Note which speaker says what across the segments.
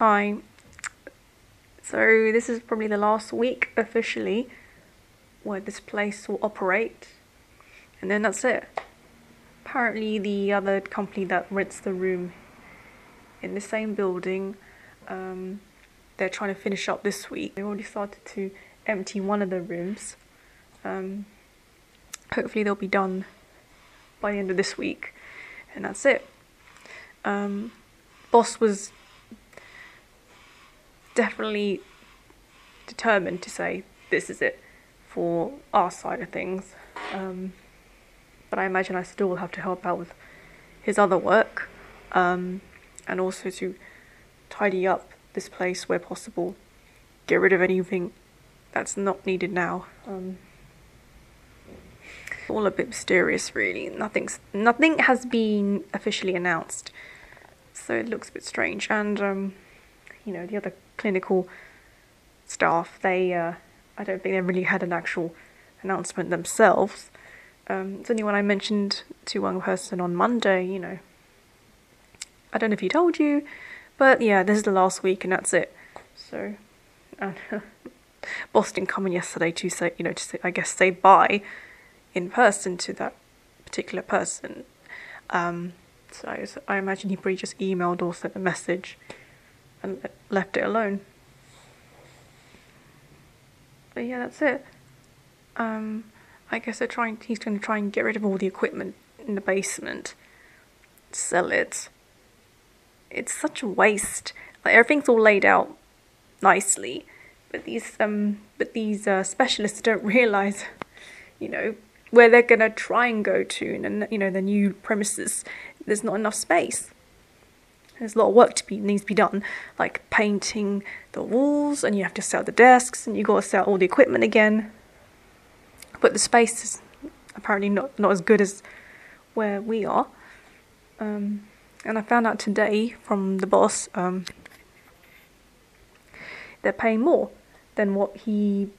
Speaker 1: Hi. So this is probably the last week officially where this place will operate, and then that's it. Apparently, the other company that rents the room in the same building, um, they're trying to finish up this week. They already started to empty one of the rooms. Um, hopefully, they'll be done by the end of this week, and that's it. Um, boss was definitely determined to say this is it for our side of things. Um, but I imagine I still will have to help out with his other work um, and also to tidy up this place where possible, get rid of anything that's not needed now. Um, all a bit mysterious, really. Nothing's nothing has been officially announced, so it looks a bit strange. And um, you know, the other clinical staff, they, uh, I don't think they really had an actual announcement themselves. Um, it's only when I mentioned to one person on Monday, you know, I don't know if he told you, but yeah, this is the last week and that's it. So, and Boston coming yesterday to say, you know, to say, I guess say bye in person to that particular person. Um, so I, I imagine he probably just emailed or sent a message and left it alone. But yeah, that's it. Um, I guess they're trying. He's going to try and get rid of all the equipment in the basement, sell it. It's such a waste. Like everything's all laid out nicely, but these um, but these uh, specialists don't realize, you know, where they're going to try and go to, and you know, the new premises. There's not enough space. There's a lot of work to be needs to be done, like painting the walls, and you have to sell the desks, and you got to sell all the equipment again. But the space is apparently not not as good as where we are. Um, and I found out today from the boss, um, they're paying more than what he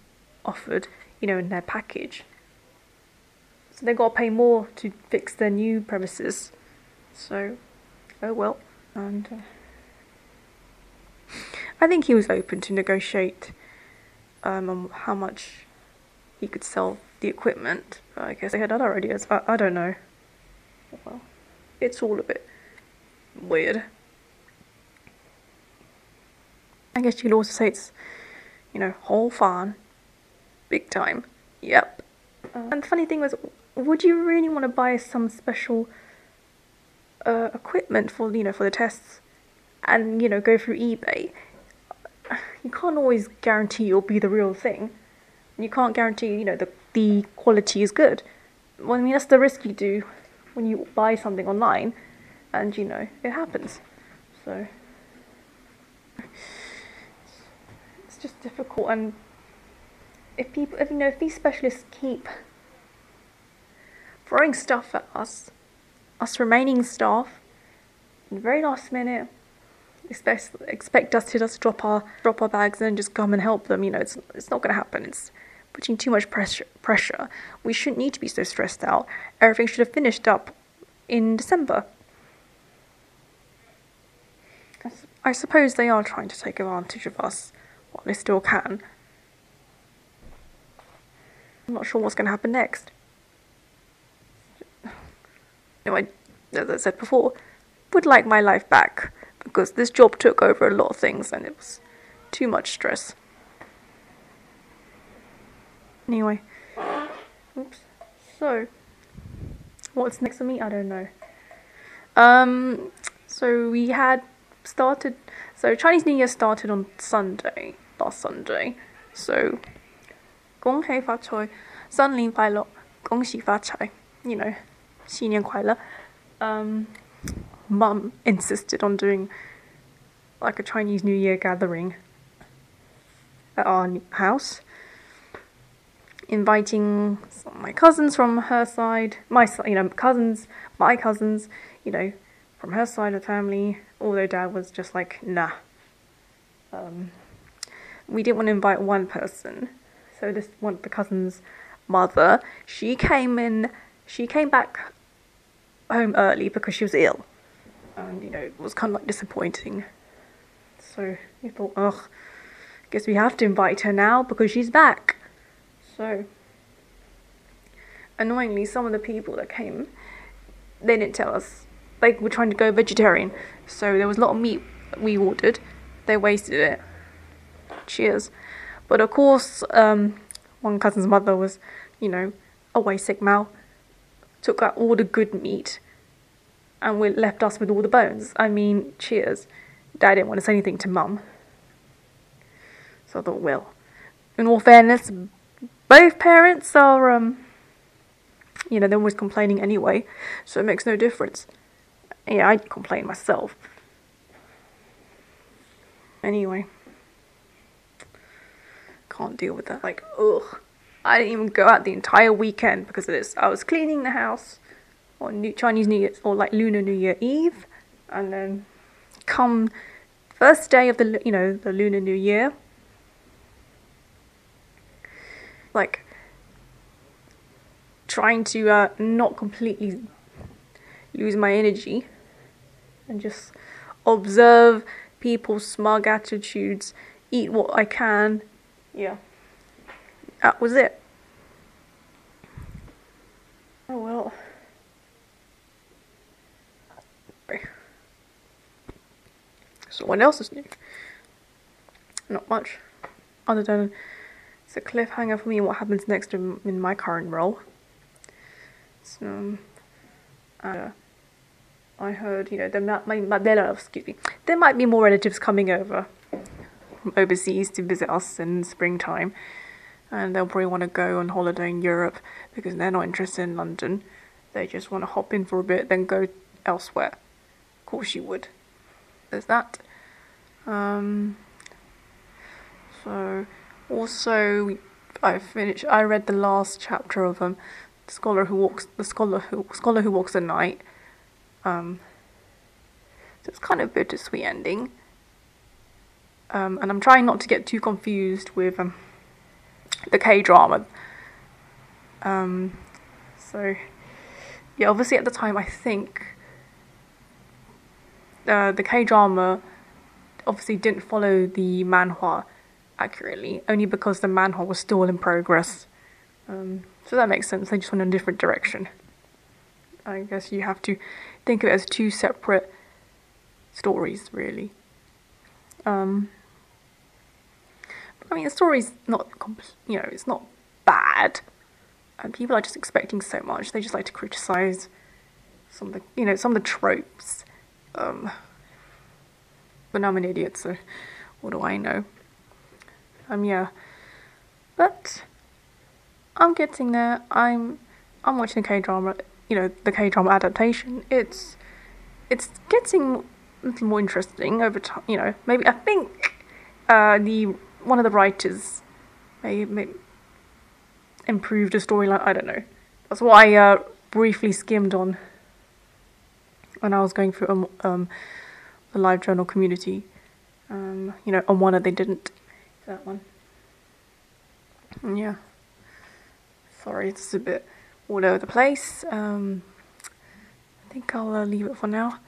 Speaker 1: offered, you know, in their package. So they got to pay more to fix their new premises. So, oh well and uh, I think he was open to negotiate um, on how much he could sell the equipment. I guess they had other ideas. I, I don't know. Well, it's all a bit weird. I guess you could also say it's, you know, whole farm, big time. Yep. Uh, and the funny thing was, would you really want to buy some special uh, equipment for you know for the tests and you know go through eBay, you can't always guarantee it'll be the real thing. You can't guarantee you know the the quality is good. Well, I mean that's the risk you do when you buy something online, and you know it happens. So it's just difficult, and if people, if you know, if these specialists keep throwing stuff at us us remaining staff, in the very last minute, expect, expect us to just drop our drop our bags and just come and help them. You know, it's it's not going to happen. It's putting too much pressure. Pressure. We shouldn't need to be so stressed out. Everything should have finished up in December. I suppose they are trying to take advantage of us while they still can. I'm not sure what's going to happen next know, I, as I said before, would like my life back because this job took over a lot of things and it was too much stress. Anyway, oops. So, what's next for me? I don't know. Um, so we had started. So Chinese New Year started on Sunday, last Sunday. So, 恭喜发财，新年快乐，恭喜发财。You know, 新年快乐. Um, Mum insisted on doing like a Chinese New Year gathering at our house, inviting my cousins from her side, my you know cousins, my cousins, you know, from her side of the family. Although Dad was just like nah. Um, we didn't want to invite one person, so this one the cousin's mother. She came in. She came back home early because she was ill. And, you know, it was kind of like disappointing. So we thought, ugh, guess we have to invite her now because she's back. So, annoyingly, some of the people that came, they didn't tell us. They were trying to go vegetarian. So there was a lot of meat we ordered. They wasted it. Cheers. But of course, um, one cousin's mother was, you know, away sick Mal, took out all the good meat and we left us with all the bones. I mean, cheers. Dad didn't want to say anything to mum. So I thought, well, in all fairness, both parents are, um, you know, they're always complaining anyway, so it makes no difference. Yeah, I complain myself. Anyway, can't deal with that. Like, ugh. I didn't even go out the entire weekend because of this. I was cleaning the house on New Chinese New Year or like Lunar New Year Eve, and then come first day of the you know the Lunar New Year, like trying to uh, not completely lose my energy and just observe people's smug attitudes, eat what I can. Yeah. That was it. Oh well. So what else is new? Not much. Other than it's a cliffhanger for me what happens next in, in my current role. So, uh, I heard, you know, there might, might, there, excuse me, there might be more relatives coming over from overseas to visit us in springtime and they'll probably want to go on holiday in Europe because they're not interested in London. They just want to hop in for a bit, then go elsewhere. Of course, you would. There's that. Um, so, also, I finished. I read the last chapter of um, the scholar who walks. The scholar who scholar who walks at night. Um, so it's kind of a bittersweet ending. Um, and I'm trying not to get too confused with um, the K drama. Um, so, yeah, obviously at the time, I think uh, the K drama obviously didn't follow the manhwa accurately, only because the manhwa was still in progress. Um, so that makes sense. They just went in a different direction. I guess you have to think of it as two separate stories, really. Um, I mean, the story's not, you know, it's not bad, and people are just expecting so much. They just like to criticize some of the, you know, some of the tropes. Um, but I'm an idiot, so what do I know? Um, yeah, but I'm getting there. I'm, I'm watching K drama. You know, the K drama adaptation. It's, it's getting a more interesting over time. You know, maybe I think uh, the one of the writers may, may improved a storyline. I don't know. That's what I uh, briefly skimmed on when I was going through um, um, the live journal community. Um, you know, on one that they didn't. That one. Yeah. Sorry, it's a bit all over the place. Um, I think I'll uh, leave it for now.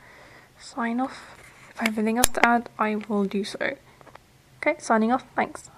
Speaker 1: Sign off. If I have anything else to add, I will do so. Okay, signing off. Thanks.